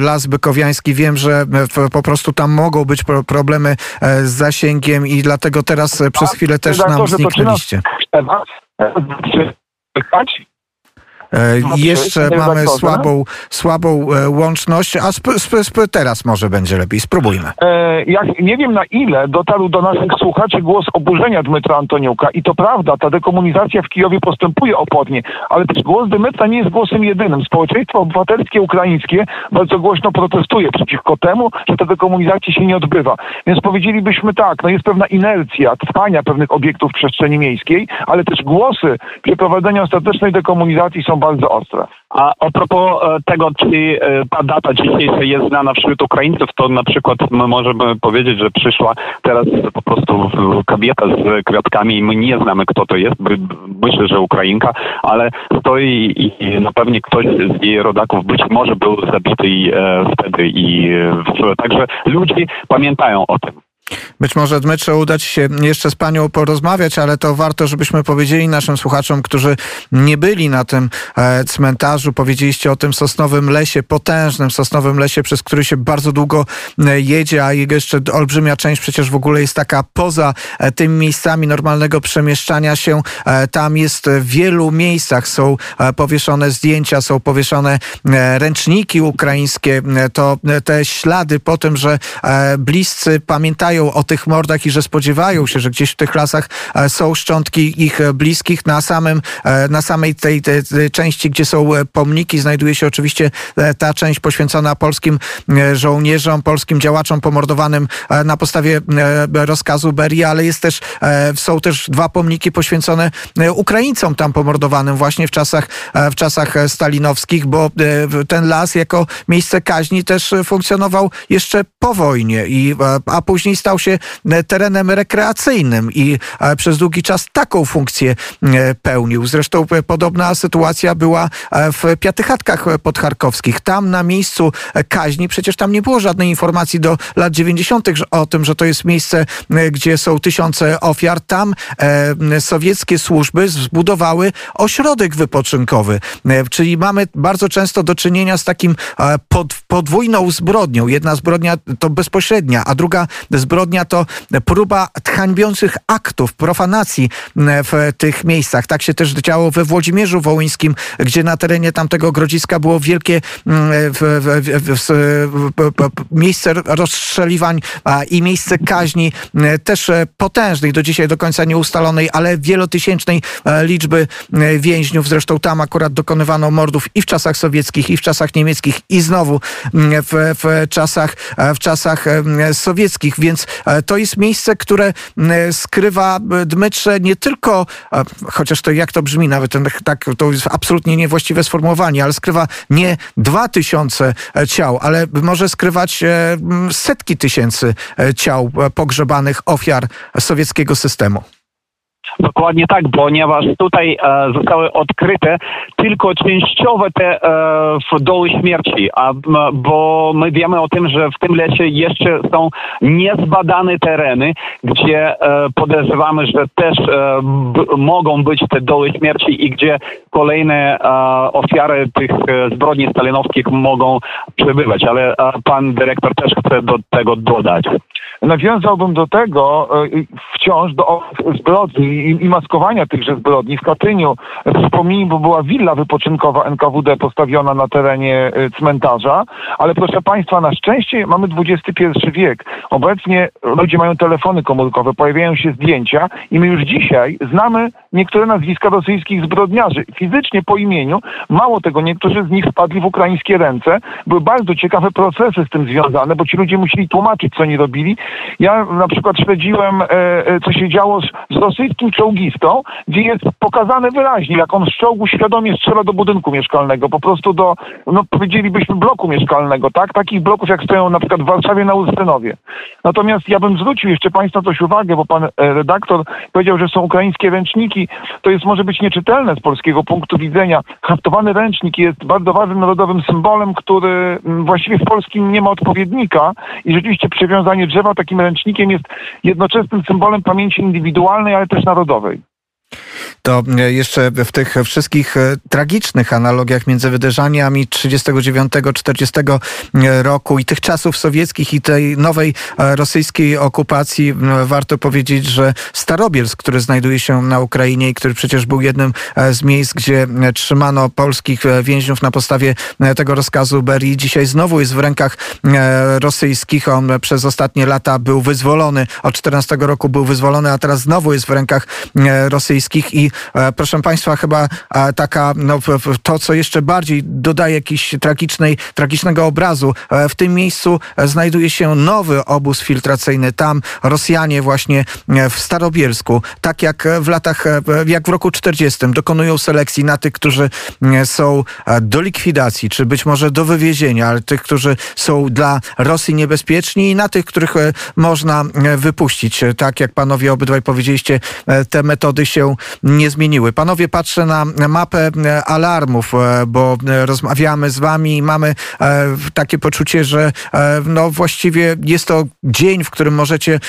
las bykowiański, wiem, że po prostu tam mogą być problemy z zasięgiem i dlatego teraz przez chwilę też nam zniknęliście. E, jeszcze mamy słabą, słabą e, łączność, a teraz może będzie lepiej. Spróbujmy. E, jak, nie wiem na ile dotarł do naszych słuchaczy głos oburzenia Dmytra Antoniuka i to prawda, ta dekomunizacja w Kijowie postępuje opłodnie, ale też głos Dmytra nie jest głosem jedynym. Społeczeństwo obywatelskie ukraińskie bardzo głośno protestuje przeciwko temu, że ta dekomunizacja się nie odbywa. Więc powiedzielibyśmy tak, no jest pewna inercja trwania pewnych obiektów w przestrzeni miejskiej, ale też głosy przeprowadzenia ostatecznej dekomunizacji są bardzo ostre. A a propos e, tego, czy e, ta data dzisiejsza jest znana wśród Ukraińców, to na przykład my możemy powiedzieć, że przyszła teraz po prostu kobieta z kwiatkami i my nie znamy, kto to jest. Myślę, że Ukrainka, ale stoi i na pewno ktoś z jej rodaków być może był zabity e, wtedy i także ludzie pamiętają o tym. Być może Dmytrze uda ci się jeszcze z panią porozmawiać, ale to warto, żebyśmy powiedzieli naszym słuchaczom, którzy nie byli na tym e, cmentarzu. Powiedzieliście o tym sosnowym lesie, potężnym sosnowym lesie, przez który się bardzo długo e, jedzie, a jeszcze olbrzymia część przecież w ogóle jest taka poza e, tymi miejscami normalnego przemieszczania się. Tam jest w wielu miejscach są powieszone zdjęcia, są powieszone ręczniki ukraińskie. To te ślady po tym, że bliscy pamiętają o tych mordach i że spodziewają się, że gdzieś w tych lasach e, są szczątki ich e, bliskich. Na, samym, e, na samej tej, tej, tej części, gdzie są pomniki, znajduje się oczywiście ta część poświęcona polskim żołnierzom, polskim działaczom pomordowanym na podstawie rozkazu Berii, ale jest też, są też dwa pomniki poświęcone Ukraińcom tam pomordowanym właśnie w czasach, w czasach stalinowskich, bo ten las jako miejsce kaźni też funkcjonował jeszcze po wojnie, i, a później stał się e, terenem rekreacyjnym i e, przez długi czas taką funkcję e, pełnił. Zresztą podobna sytuacja była w Piatychatkach podcharkowskich. Tam na miejscu kaźni, przecież tam nie było żadnej informacji do lat 90. o tym, że to jest miejsce, gdzie są tysiące ofiar. Tam sowieckie służby zbudowały ośrodek wypoczynkowy. Czyli mamy bardzo często do czynienia z takim podwójną zbrodnią. Jedna zbrodnia to bezpośrednia, a druga zbrodnia zbrodnia to próba hańbiących aktów, profanacji w tych miejscach. Tak się też działo we Włodzimierzu Wołyńskim, gdzie na terenie tamtego grodziska było wielkie miejsce rozstrzeliwań i miejsce kaźni, też potężnej, do dzisiaj do końca nieustalonej, ale wielotysięcznej liczby więźniów. Zresztą tam akurat dokonywano mordów i w czasach sowieckich, i w czasach niemieckich, i znowu w, w czasach, w czasach sowieckich, więc E, to jest miejsce, które skrywa e, Dmytrze nie tylko, e, chociaż to jak to brzmi, nawet tak, to jest absolutnie niewłaściwe sformułowanie, ale skrywa nie dwa tysiące ciał, ale może skrywać setki tysięcy ciał pogrzebanych ofiar sowieckiego systemu. Dokładnie tak, ponieważ tutaj e, zostały odkryte tylko częściowe te e, doły śmierci, a, bo my wiemy o tym, że w tym lesie jeszcze są niezbadane tereny, gdzie e, podejrzewamy, że też e, b, mogą być te doły śmierci i gdzie kolejne e, ofiary tych e, zbrodni stalinowskich mogą przebywać, ale pan dyrektor też chce do tego dodać. Nawiązałbym do tego wciąż do zbrodni i, i maskowania tychże zbrodni. W Katyniu, przypomnij, bo była willa wypoczynkowa NKWD postawiona na terenie y, cmentarza, ale proszę Państwa, na szczęście mamy XXI wiek. Obecnie ludzie mają telefony komórkowe, pojawiają się zdjęcia i my już dzisiaj znamy niektóre nazwiska rosyjskich zbrodniarzy. Fizycznie po imieniu. Mało tego, niektórzy z nich spadli w ukraińskie ręce. Były bardzo ciekawe procesy z tym związane, bo ci ludzie musieli tłumaczyć, co nie robili. Ja na przykład śledziłem, e, e co się działo z, z rosyjskim czołgistą, gdzie jest pokazane wyraźnie, jak on z czołgu świadomie strzela do budynku mieszkalnego, po prostu do, no powiedzielibyśmy, bloku mieszkalnego, tak? Takich bloków, jak stoją na przykład w Warszawie na Ustynowie. Natomiast ja bym zwrócił jeszcze Państwa coś uwagę, bo Pan e, redaktor powiedział, że są ukraińskie ręczniki. To jest może być nieczytelne z polskiego punktu widzenia. Haftowany ręcznik jest bardzo ważnym narodowym symbolem, który mm, właściwie w polskim nie ma odpowiednika i rzeczywiście przywiązanie drzewa takim ręcznikiem jest jednoczesnym symbolem pamięci indywidualnej, ale też narodowej narodowej. To e, jeszcze w tych wszystkich e, tragicznych analogiach między wydarzeniami 39-40 e, roku i tych czasów sowieckich i tej nowej rosyjskiej okupacji warto powiedzieć, że Starobielsk, który znajduje się na Ukrainie i który przecież był jednym z miejsc, gdzie trzymano polskich więźniów na podstawie tego rozkazu Berii, dzisiaj znowu jest w rękach rosyjskich. On przez ostatnie lata był wyzwolony, od 14 roku był wyzwolony, a teraz znowu jest w rękach rosyjskich i e, proszę Państwa, chyba e, taka, no, to co jeszcze bardziej dodaje jakiś tragicznej, tragicznego obrazu. E, w tym miejscu znajduje się nowy obóz filtracyjny. Tam Rosjanie właśnie w Starobielsku, tak jak w latach, jak w roku 40 dokonują selekcji na tych, którzy są do likwidacji, czy być może do wywiezienia, ale tych, którzy są dla Rosji niebezpieczni i na tych, których można wypuścić. Tak jak panowie obydwaj powiedzieliście, te metody się nie zmieniły. Panowie, patrzę na mapę alarmów, bo rozmawiamy z wami i mamy takie poczucie, że no właściwie jest to dzień, w którym możecie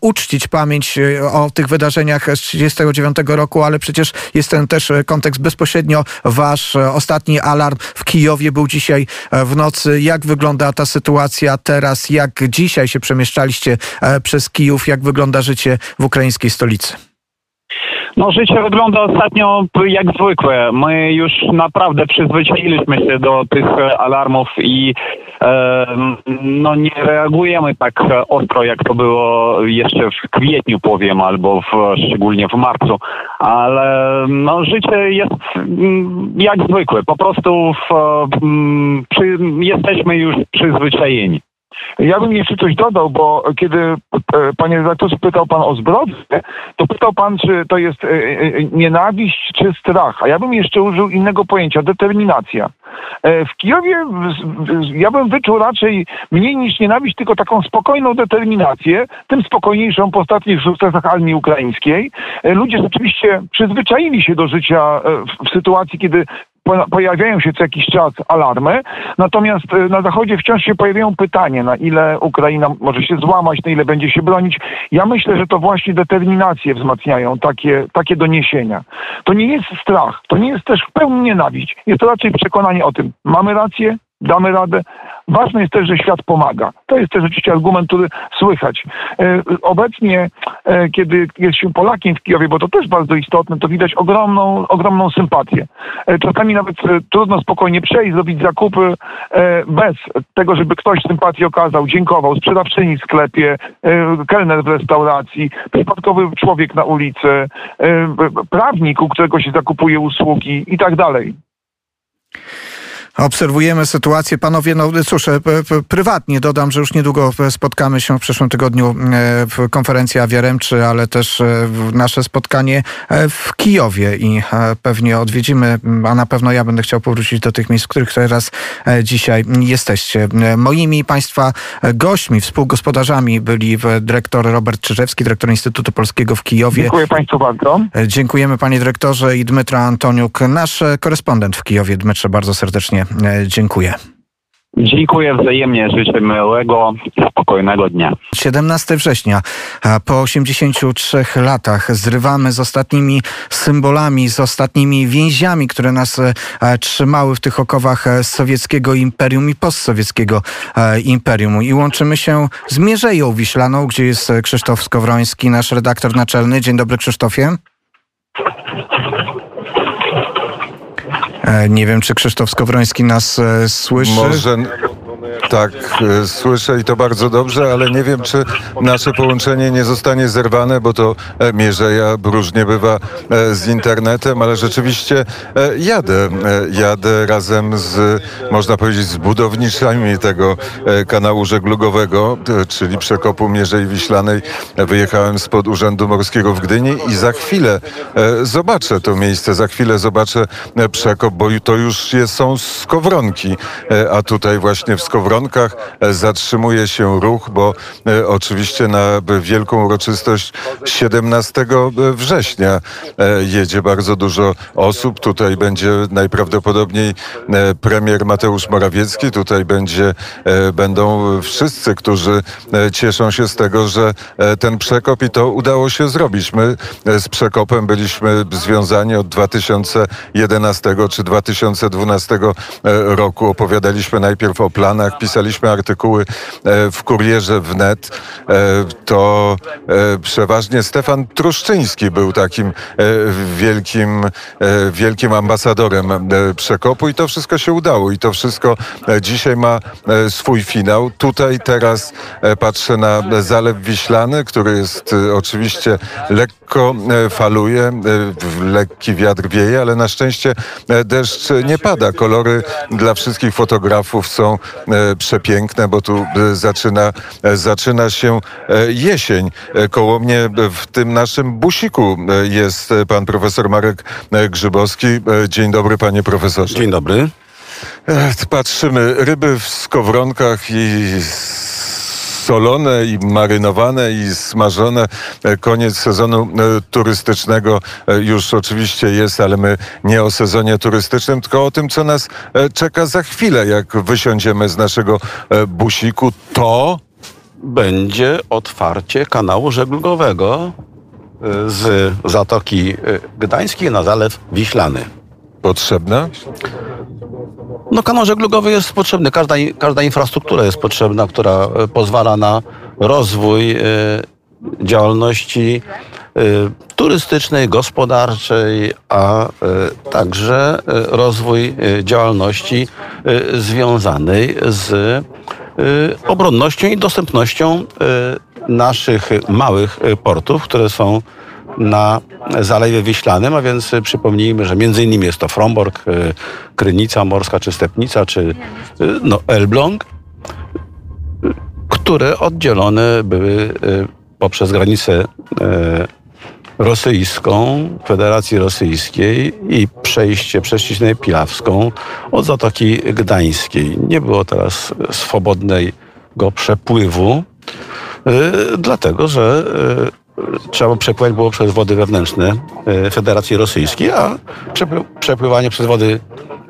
uczcić pamięć o tych wydarzeniach z 1939 roku, ale przecież jest ten też kontekst bezpośrednio wasz. Ostatni alarm w Kijowie był dzisiaj w nocy. Jak wygląda ta sytuacja teraz? Jak dzisiaj się przemieszczaliście przez Kijów? Jak wygląda życie w ukraińskiej stolicy? No życie wygląda ostatnio jak zwykłe. My już naprawdę przyzwyczailiśmy się do tych alarmów i e, no nie reagujemy tak ostro, jak to było jeszcze w kwietniu powiem, albo w, szczególnie w marcu. Ale no życie jest mm, jak zwykłe. Po prostu w, przy, jesteśmy już przyzwyczajeni. Ja bym jeszcze coś dodał, bo kiedy e, panie redaktorze pytał pan o zbrodnię, to pytał pan, czy to jest e, e, nienawiść czy strach. A ja bym jeszcze użył innego pojęcia, determinacja. W Kijowie ja bym wyczuł raczej mniej niż nienawiść, tylko taką spokojną determinację, tym spokojniejszą po ostatnich sukcesach armii ukraińskiej. Ludzie rzeczywiście przyzwyczaili się do życia w sytuacji, kiedy pojawiają się co jakiś czas alarmy, natomiast y, na Zachodzie wciąż się pojawiają pytania, na ile Ukraina może się złamać, na ile będzie się bronić. Ja myślę, że to właśnie determinację wzmacniają takie, takie doniesienia. To nie jest strach, to nie jest też w pełni nienawiść. Jest to raczej przekonanie o tym, mamy rację, damy radę. Ważne jest też, że świat pomaga. To jest też oczywiście argument, który słychać. E, obecnie, e, kiedy jest się Polakiem w Kijowie, bo to też bardzo istotne, to widać ogromną, ogromną sympatię. E, czasami nawet trudno spokojnie przejść, zrobić zakupy bez tego, żeby ktoś sympatię okazał, dziękował, sprzedawczyni w sklepie, kelner w restauracji, przypadkowy człowiek na ulicy, prawnik, u którego się zakupuje usługi i tak dalej. Obserwujemy sytuację. Panowie, no cóż, e, prywatnie dodam, że już niedługo spotkamy się w przyszłym tygodniu e, w konferencji Awiaremczy, ale też e, nasze spotkanie w Kijowie i pewnie odwiedzimy, a na pewno ja będę chciał powrócić do tych miejsc, w których teraz dzisiaj jesteście. Moimi Państwa gośćmi, współgospodarzami byli dyrektor Robert Czyżewski, dyrektor Instytutu Polskiego w Kijowie. Dziękuję Państwu bardzo. Dziękujemy Panie Dyrektorze i Dmytra Antoniuk, nasz korespondent w Kijowie. Dmytrze, bardzo serdecznie E, dziękuję. Dziękuję wzajemnie, życzę miłego, spokojnego dnia. 17 września, po 83 latach zrywamy z ostatnimi symbolami, z ostatnimi więziami, które nas e, trzymały w tych okowach e, sowieckiego imperium i postsowieckiego imperium. I łączymy się z Mierzeją Wiślaną, gdzie jest Krzysztof Skowroński, nasz redaktor naczelny. Dzień dobry Krzysztofie. E, nie wiem, czy Krzysztof Skowroński nas e, słyszy. Może, tak, e, słyszę i to bardzo dobrze, ale nie wiem, czy nasze połączenie nie zostanie zerwane, bo to e, mierzeja różnie bywa e, z internetem, ale rzeczywiście jadę. Jadę razem z, można powiedzieć, z budowniczami tego kanału żeglugowego, czyli przekopu Mierzei Wiślanej. Wyjechałem spod Urzędu Morskiego w Gdyni i za chwilę zobaczę to miejsce, za chwilę zobaczę przekop, bo to już są skowronki, a tutaj właśnie w skowronkach E, zatrzymuje się ruch, bo e, oczywiście na wielką uroczystość 17 września e, jedzie bardzo dużo osób. Tutaj będzie najprawdopodobniej premier Mateusz Morawiecki. Tutaj będzie, będą wszyscy, którzy cieszą się z tego, że ten przekop i to udało się zrobić. My z przekopem byliśmy związani od 2011 czy 2012 roku. Opowiadaliśmy najpierw o planach, pisaliśmy artykuły e, w Kurierze wnet, e, to e, przeważnie Stefan Truszczyński był takim wielkim, wielkim ambasadorem przekopu i to wszystko się udało i to wszystko dzisiaj ma swój finał. Tutaj teraz patrzę na Zalew Wiślany, który jest oczywiście lekko faluje, lekki wiatr wieje, ale na szczęście deszcz nie pada. Kolory dla wszystkich fotografów są przepiękne, bo tu e, zaczyna, e, zaczyna się e, jesień. Koło mnie w tym naszym busiku jest pan profesor Marek Grzybowski. Dzień dobry, panie profesorze. Dzień dobry. Patrzymy, ryby w skowronkach i solone i marynowane i smażone. Koniec sezonu turystycznego już oczywiście jest, ale my nie o sezonie turystycznym, tylko o tym, co nas czeka za chwilę, jak wysiądziemy z naszego busiku. To będzie otwarcie kanału żeglugowego z Zatoki Gdańskiej na Zalew Wiślany. Potrzebna? No kanał żeglugowy jest potrzebny. Każda, każda infrastruktura jest potrzebna, która y, pozwala na rozwój działalności turystycznej, gospodarczej, a także rozwój działalności związanej z obronnością i dostępnością naszych małych portów, które są na Zalewie Wiślanym, a więc przypomnijmy, że między innymi jest to Fromborg, Krynica Morska, czy Stepnica, czy no, Elbląg, które oddzielone były poprzez granicę rosyjską, Federacji Rosyjskiej i przejście przez Ciśnienie Pilawską od Zatoki Gdańskiej. Nie było teraz swobodnego przepływu, dlatego że trzeba przepływać było przez wody wewnętrzne yy, Federacji Rosyjskiej, a przepływanie przez wody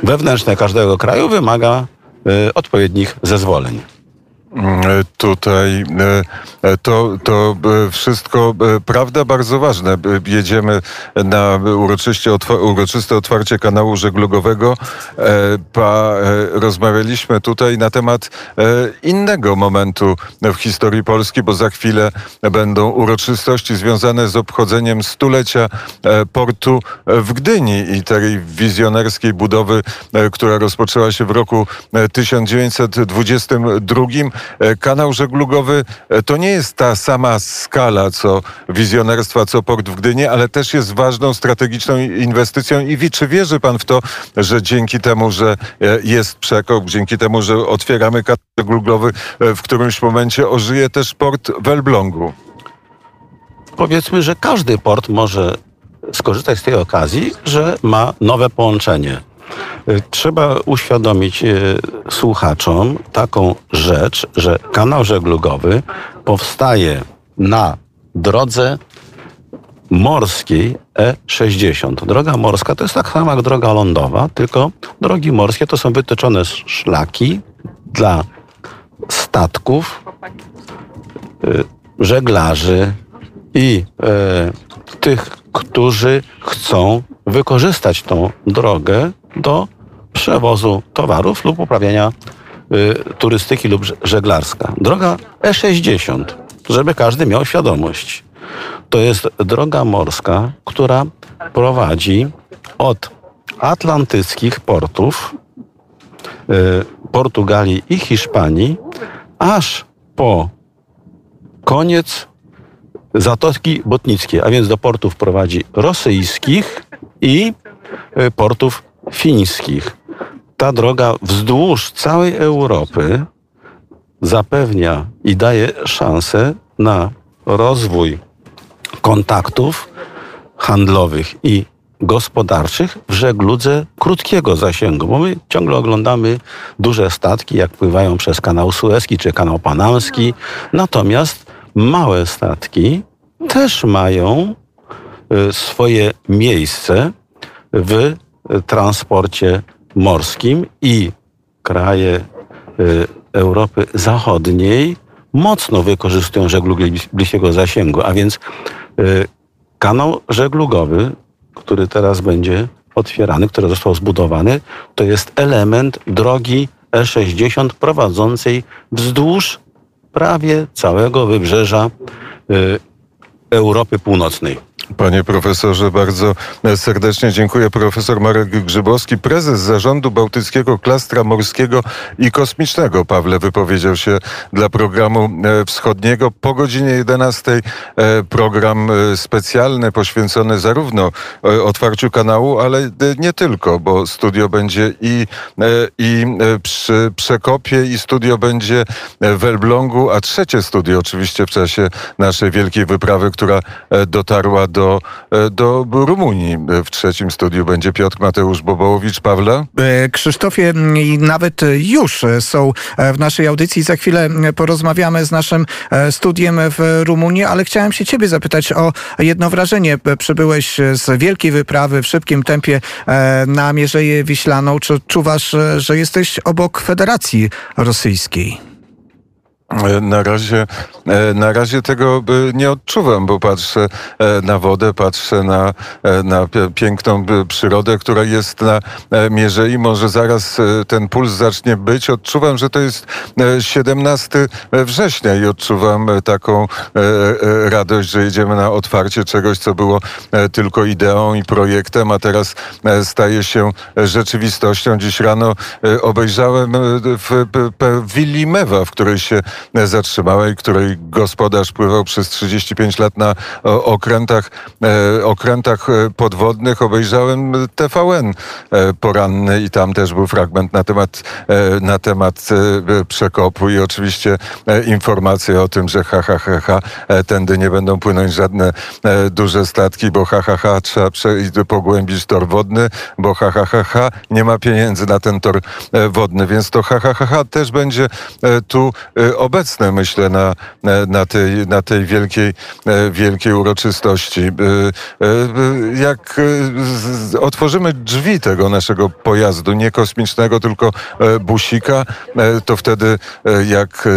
wewnętrzne każdego kraju wymaga odpowiednich zezwoleń. E, tutaj e, e, to, to wszystko prawda bardzo ważne. Jedziemy na uroczyście, uroczyste otwarcie kanału żeglugowego. Rozmawialiśmy tutaj na temat innego momentu w historii Polski, bo za chwilę będą uroczystości związane z obchodzeniem stulecia portu w Gdyni i tej wizjonerskiej budowy, która rozpoczęła się w roku 1922. E, kanał żeglugowy e, to nie jest ta sama skala co wizjonerstwa, co port w Gdyni, ale też jest ważną strategiczną inwestycją. I czy wierzy pan w to, że dzięki temu, że e, jest przekop, dzięki temu, że otwieramy kanał żeglugowy, w którymś momencie ożyje też port w Elblągu? Powiedzmy, że każdy port może skorzystać z tej okazji, że ma nowe połączenie trzeba uświadomić y, słuchaczom taką rzecz, że kanał żeglugowy powstaje na drodze morskiej E60. Droga morska to jest tak samo jak droga lądowa, tylko drogi morskie to są wytyczone szlaki dla statków, y, żeglarzy i tych, którzy chcą wykorzystać tą drogę do przewozu towarów lub uprawiania y, turystyki lub żeglarska. Droga E60, żeby każdy miał świadomość. To jest droga morska, która prowadzi od atlantyckich portów y, Portugalii i Hiszpanii aż po koniec Zatoki Botnickiej, a więc do portów prowadzi rosyjskich i y, portów fińskich. Ta droga wzdłuż całej Europy zapewnia i daje szansę na rozwój kontaktów handlowych i gospodarczych w żegludze krótkiego zasięgu, bo my ciągle oglądamy duże statki, jak pływają przez kanał Suezki czy kanał Panamski, natomiast małe statki też mają y, swoje miejsce w transporcie morskim i kraje y, Europy Zachodniej mocno wykorzystują żeglugę bliskiego zasięgu, a więc y, kanał żeglugowy, który teraz będzie otwierany, który został zbudowany, to jest element drogi E60 prowadzącej wzdłuż prawie całego wybrzeża y, Europy Północnej. Panie profesorze, bardzo serdecznie dziękuję. Profesor Marek Grzybowski, prezes zarządu Bałtyckiego Klastra Morskiego i Kosmicznego. Pawle wypowiedział się dla programu e, wschodniego. Po godzinie 11 e, program e, specjalny poświęcony zarówno otwarciu kanału, ale nie tylko, bo studio będzie i, i przy Przekopie i studio będzie w Elblągu, a trzecie studio oczywiście w czasie naszej wielkiej wyprawy, która dotarła do, do Rumunii. W trzecim studiu będzie Piotr Mateusz Bobołowicz. Pawle? Krzysztofie, nawet już są w naszej audycji. Za chwilę porozmawiamy z naszym studiem w Rumunii, ale chciałem się ciebie zapytać o jedno wrażenie. Przybyłeś z wielkiej wyprawy w szybkim tempie na Mierzeję Wiślaną. Czy czuwasz, że jesteś obok Federacji Rosyjskiej? E, na razie, e, na razie tego e, nie odczuwam, bo patrzę na wodę, patrzę na, na piękną przyrodę, która jest na mierze i może zaraz ten puls zacznie być. Odczuwam, że to jest 17 września i odczuwam taką radość, że jedziemy na otwarcie czegoś, co było tylko ideą i projektem, a teraz staje się rzeczywistością. Dziś rano obejrzałem w, w willi Mewa, w której się zatrzymałej, której gospodarz pływał przez 35 lat na okrętach, e, okrętach e, podwodnych. Obejrzałem TVN e, poranny i tam też był fragment na temat, na temat przekopu i oczywiście informacje o tym, że ha, ha, ha, ha, tędy nie będą płynąć żadne duże statki, bo ha, ha, ha, trzeba pogłębić tor wodny, bo ha, ha, ha, ha, nie ma pieniędzy na ten tor wodny, więc to ha, ha, ha, ha też będzie tu obecne, myślę, na, na, tej, na tej wielkiej, e, wielkiej uroczystości. E, e, jak otworzymy drzwi tego naszego pojazdu, nie kosmicznego, tylko busika, to wtedy jak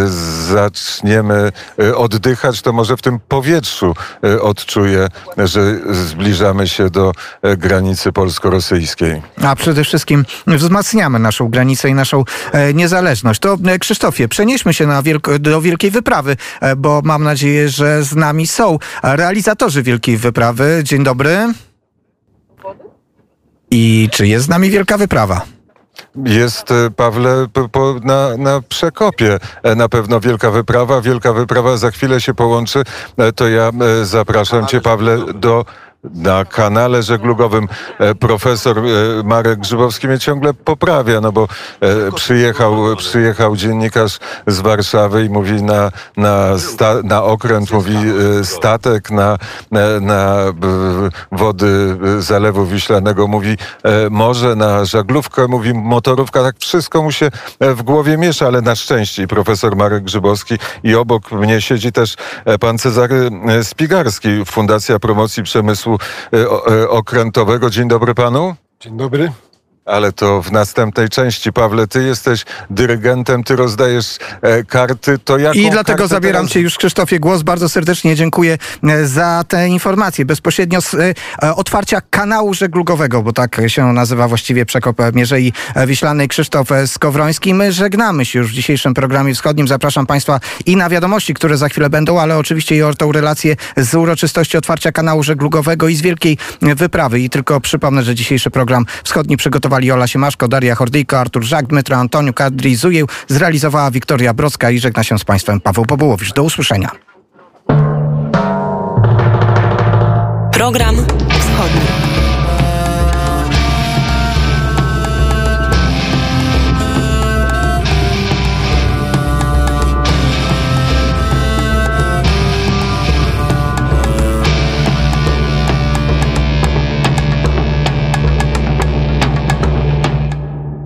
zaczniemy oddychać, to może w tym powietrzu odczuję, że zbliżamy się do granicy polsko-rosyjskiej. A przede wszystkim wzmacniamy naszą granicę i naszą niezależność. To Krzysztofie, przenieśmy się na wielko, do wielkiej wyprawy, e, bo mam nadzieję, że z nami są realizatorzy wielkiej wyprawy. Dzień dobry. I czy jest z nami wielka wyprawa? Jest, e, Pawle, po, na, na przekopie e, na pewno wielka wyprawa. Wielka wyprawa za chwilę się połączy. To ja zapraszam Cię, Pawle, do na kanale żeglugowym e, profesor e, Marek Grzybowski mnie ciągle poprawia, no bo e, przyjechał, przyjechał dziennikarz z Warszawy i mówi na, na, sta, na okręt, mówi statek, na, na wody Zalewu Wiślanego mówi morze, na żaglówkę mówi motorówka, tak wszystko mu się w głowie miesza, ale na szczęście profesor Marek Grzybowski i obok mnie siedzi też pan Cezary Spigarski, Fundacja Promocji Przemysłu E, e, okrętowego. Dzień dobry panu. Dzień dobry. Ale to w następnej części. Pawle, ty jesteś dyrygentem, ty rozdajesz e, karty. To jaką I dlatego zabieram teraz... cię już, Krzysztofie, głos. Bardzo serdecznie dziękuję e, za te informacje. Bezpośrednio z e, otwarcia kanału żeglugowego, bo tak się nazywa właściwie przekop Mierzei Wiślanej. Krzysztof Skowroński. My żegnamy się już w dzisiejszym programie wschodnim. Zapraszam Państwa i na wiadomości, które za chwilę będą, ale oczywiście i o tą relację z uroczystości otwarcia kanału żeglugowego i z wielkiej wyprawy. I tylko przypomnę, że dzisiejszy program wschodni przygotowany Przygotowali Ola Siemaszko, Daria Hordyjko, Artur Żak, Dmytro Antoniu, Kadri Zujeł. Zrealizowała Wiktoria Brocka i żegna się z Państwem Paweł Bobułowicz. Do usłyszenia. Program Wschodni.